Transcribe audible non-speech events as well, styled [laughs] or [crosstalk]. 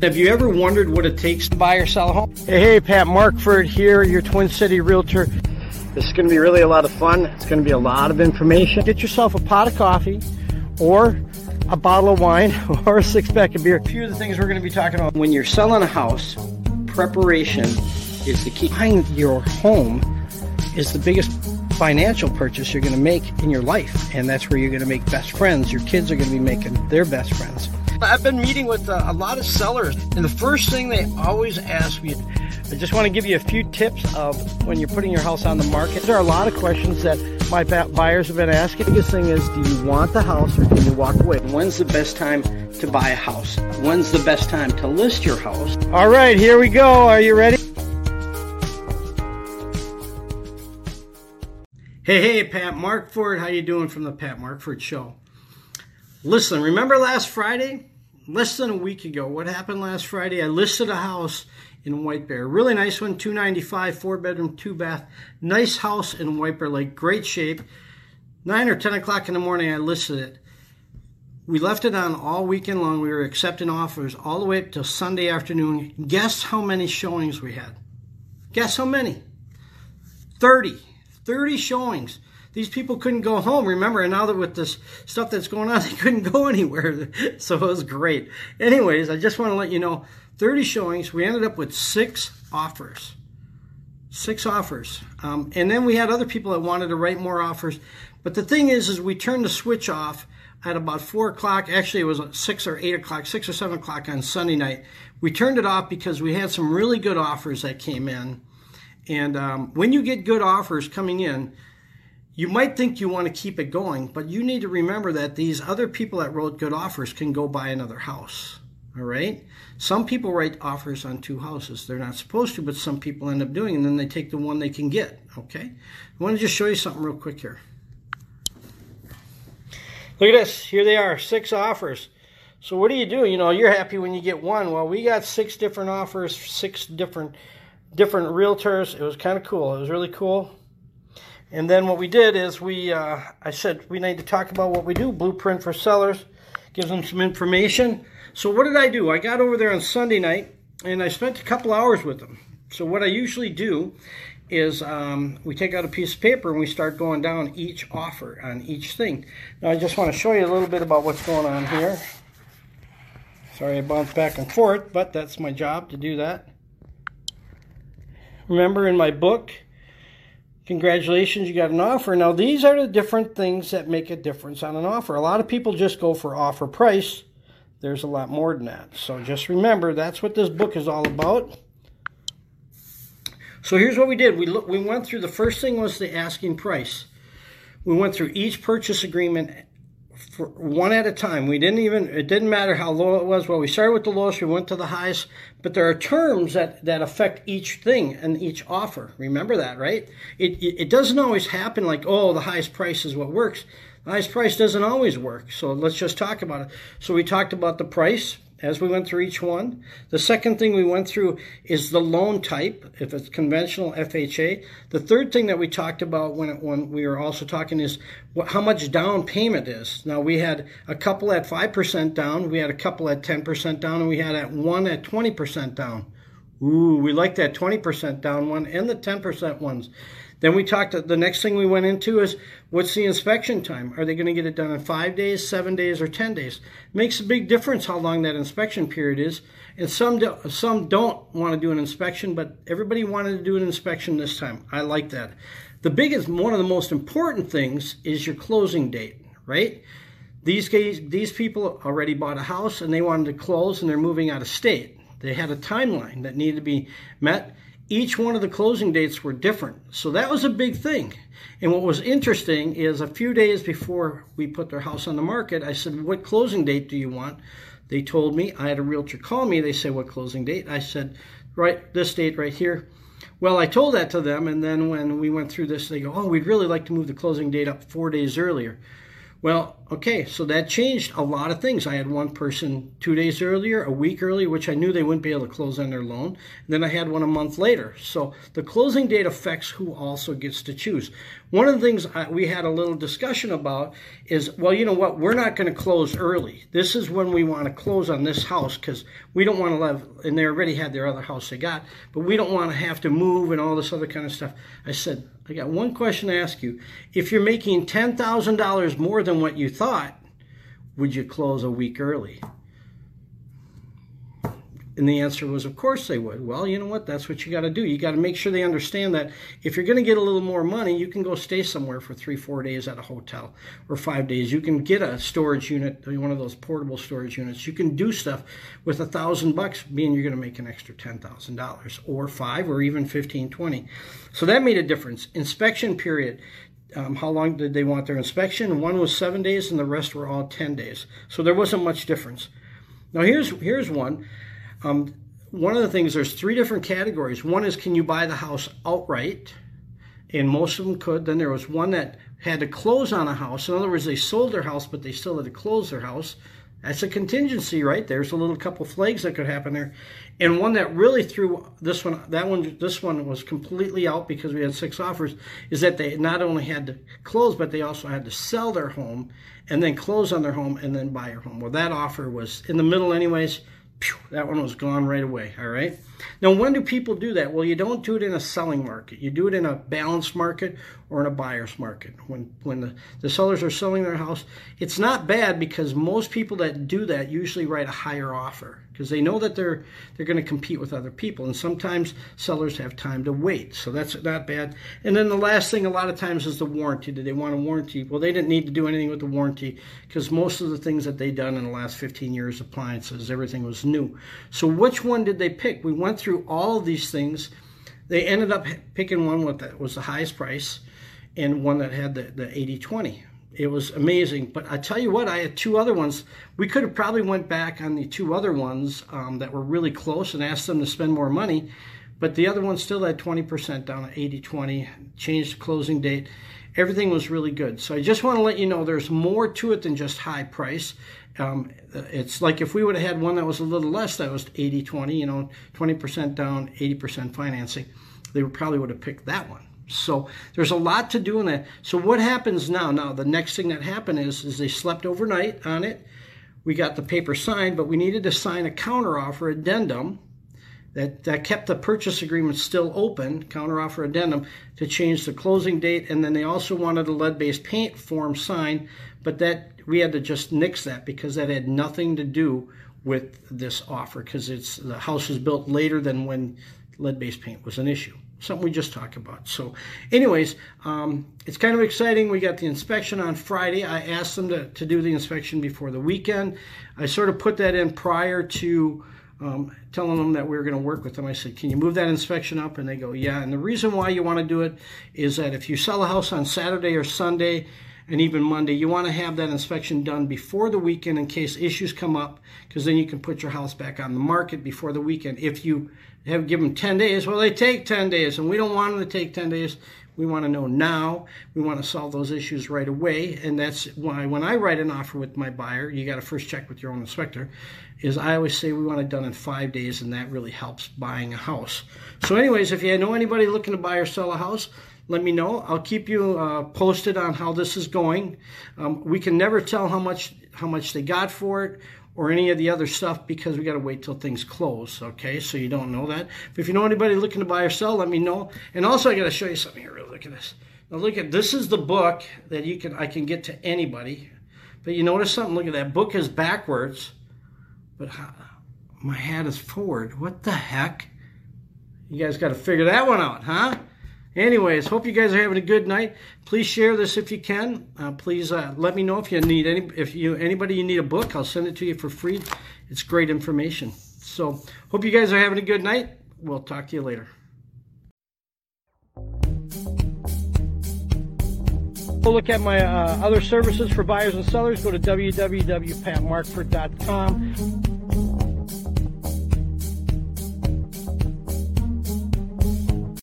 Have you ever wondered what it takes to buy or sell a home? Hey, hey, Pat Markfort here, your Twin City Realtor. This is going to be really a lot of fun. It's going to be a lot of information. Get yourself a pot of coffee or a bottle of wine [laughs] or a six pack of beer. A few of the things we're going to be talking about. When you're selling a house, preparation is the key. Buying your home is the biggest financial purchase you're going to make in your life, and that's where you're going to make best friends. Your kids are going to be making their best friends. I've been meeting with uh, a lot of sellers, and the first thing they always ask me, I just want to give you a few tips of when you're putting your house on the market. There are a lot of questions that my buyers have been asking. The biggest thing is, do you want the house or can you walk away? When's the best time to buy a house? When's the best time to list your house? All right, here we go. Are you ready? Hey, hey, Pat Markfort. How you doing from the Pat Markfort Show? Listen, remember last Friday? Less than a week ago, what happened last Friday? I listed a house in White Bear. Really nice one, 295, four bedroom, two bath. Nice house in White Bear Lake, great shape. 9 or 10 o'clock in the morning, I listed it. We left it on all weekend long. We were accepting offers all the way up till Sunday afternoon. Guess how many showings we had? Guess how many? 30. 30 showings these people couldn't go home. Remember, and now that with this stuff that's going on, [laughs] they couldn't go anywhere. [laughs] So it was great. Anyways, I just want to let you know 30 showings. We ended up with six offers. Six offers. Um, and then we had other people that wanted to write more offers. But the thing is, is we turned the switch off at about four o'clock. Actually, it was six or eight o'clock, six or seven o'clock on Sunday night. We turned it off because we had some really good offers that came in. And um, when you get good offers coming in, you might think you want to keep it going, but you need to remember that these other people that wrote good offers can go buy another house. All right? Some people write offers on two houses. They're not supposed to, but some people end up doing, and then they take the one they can get. Okay? I want to just show you something real quick here. Look at this. Here they are, six offers. So what do you do? You know, you're happy when you get one. Well, we got six different offers, six different different realtors. It was kind of cool. It was really cool. And then what we did is we, uh, I said we need to talk about what we do, Blueprint for Sellers, gives them some information. So what did I do? I got over there on Sunday night and I spent a couple hours with them. So what I usually do is um, we take out a piece of paper and we start going down each offer on each thing. Now I just want to show you a little bit about what's going on here. Sorry I bounced back and forth, but that's my job to do that. Remember in my book, congratulations, you got an offer. Now, these are the different things that make a difference on an offer. A lot of people just go for offer price. There's a lot more than that. So just remember, that's what this book is all about. So here's what we did. We, look, we went through, the first thing was the asking price. We went through each purchase agreement one at a time. We didn't even, it didn't matter how low it was. Well, we started with the lowest, we went to the highest, but there are terms that, that affect each thing and each offer. Remember that, right? It, it, it doesn't always happen like, oh, the highest price is what works. The highest price doesn't always work. So let's just talk about it. So we talked about the price, as we went through each one. The second thing we went through is the loan type, if it's conventional FHA. The third thing that we talked about when, it, when we were also talking is what, how much down payment is. Now, we had a couple at 5% down, we had a couple at 10% down, and we had at one at 20% down. Ooh, we like that 20% down one and the 10% ones. Then we talked, the next thing we went into is what's the inspection time? Are they going to get it done in five days, seven days, or 10 days? Makes a big difference how long that inspection period is. And some, do, some don't want to do an inspection, but everybody wanted to do an inspection this time. I like that. The biggest, one of the most important things is your closing date, right? These guys, these people already bought a house and they wanted to close and they're moving out of state. They had a timeline that needed to be met each one of the closing dates were different. So that was a big thing. And what was interesting is a few days before we put their house on the market, I said, What closing date do you want? They told me, I had a realtor call me. They said, What closing date? I said, Right, this date right here. Well, I told that to them. And then when we went through this, they go, Oh, we'd really like to move the closing date up four days earlier. Well, Okay, so that changed a lot of things. I had one person two days earlier, a week earlier, which I knew they wouldn't be able to close on their loan. And then I had one a month later. So the closing date affects who also gets to choose. One of the things we had a little discussion about is, well, you know what? We're not going to close early. This is when we want to close on this house because we don't want to live, and they already had their other house they got, but we don't want to have to move and all this other kind of stuff. I said, I got one question to ask you. If you're making $10,000 more than what you thought, would you close a week early? And the answer was, of course they would. Well, you know what? That's what you got to do. You got to make sure they understand that if you're going to get a little more money, you can go stay somewhere for three, four days at a hotel or five days. You can get a storage unit, one of those portable storage units. You can do stuff with a thousand bucks, being you're going to make an extra ten thousand dollars or five or even fifteen, twenty. So that made a difference. Inspection period. Um, how long did they want their inspection? One was seven days, and the rest were all ten days. So there wasn't much difference. Now here's here's one. Um, one of the things, there's three different categories. One is can you buy the house outright? And most of them could. Then there was one that had to close on a house. In other words, they sold their house, but they still had to close their house. That's a contingency, right? There's a little couple flags that could happen there. And one that really threw this one, that one, this one was completely out because we had six offers, is that they not only had to close, but they also had to sell their home and then close on their home and then buy your home. Well, that offer was in the middle anyways that one was gone right away. All right. Now, when do people do that? Well, you don't do it in a selling market. You do it in a balanced market or in a buyer's market. When when the, the sellers are selling their house, it's not bad because most people that do that usually write a higher offer because they know that they're they're going to compete with other people and sometimes sellers have time to wait so that's not bad and then the last thing a lot of times is the warranty do they want a warranty well they didn't need to do anything with the warranty because most of the things that they've done in the last 15 years appliances everything was new so which one did they pick we went through all these things they ended up picking one that was the highest price and one that had the, the 80 20 it was amazing. But I tell you what, I had two other ones. We could have probably went back on the two other ones um, that were really close and asked them to spend more money. But the other one still had 20% down at 80-20, changed the closing date. Everything was really good. So I just want to let you know there's more to it than just high price. Um, it's like if we would have had one that was a little less, that was 80-20, you know, 20% down, 80% financing, they probably would have picked that one. So there's a lot to do in that. So what happens now? Now the next thing that happened is is they slept overnight on it. We got the paper signed, but we needed to sign a counteroffer addendum that, that kept the purchase agreement still open, counteroffer addendum, to change the closing date. And then they also wanted a lead-based paint form signed, but that we had to just nix that because that had nothing to do with this offer because it's the house was built later than when lead-based paint was an issue something we just talked about. So, anyways, um, it's kind of exciting. We got the inspection on Friday. I asked them to, to do the inspection before the weekend. I sort of put that in prior to um, telling them that we were going to work with them. I said, Can you move that inspection up? And they go, Yeah. And the reason why you want to do it is that if you sell a house on Saturday or Sunday, and even Monday, you want to have that inspection done before the weekend in case issues come up, because then you can put your house back on the market before the weekend. If you have given them 10 days. Well, they take 10 days, and we don't want them to take 10 days. We want to know now. We want to solve those issues right away. And that's why when I write an offer with my buyer, you got to first check with your own inspector, is I always say we want it done in five days, and that really helps buying a house. So, anyways, if you know anybody looking to buy or sell a house, let me know. I'll keep you uh, posted on how this is going. Um, we can never tell how much how much they got for it or any of the other stuff because we got to wait till things close. Okay, so you don't know that. But if you know anybody looking to buy or sell, let me know. And also, I got to show you something here. Look at this. Now, look at this is the book that you can I can get to anybody. But you notice something? Look at that book is backwards, but my hat is forward. What the heck? You guys got to figure that one out, huh? Anyways, hope you guys are having a good night. Please share this if you can. Uh, please uh, let me know if you need any, if you anybody you need a book, I'll send it to you for free. It's great information. So hope you guys are having a good night. We'll talk to you later. We'll look at my uh, other services for buyers and sellers, go to www.patmarkfort.com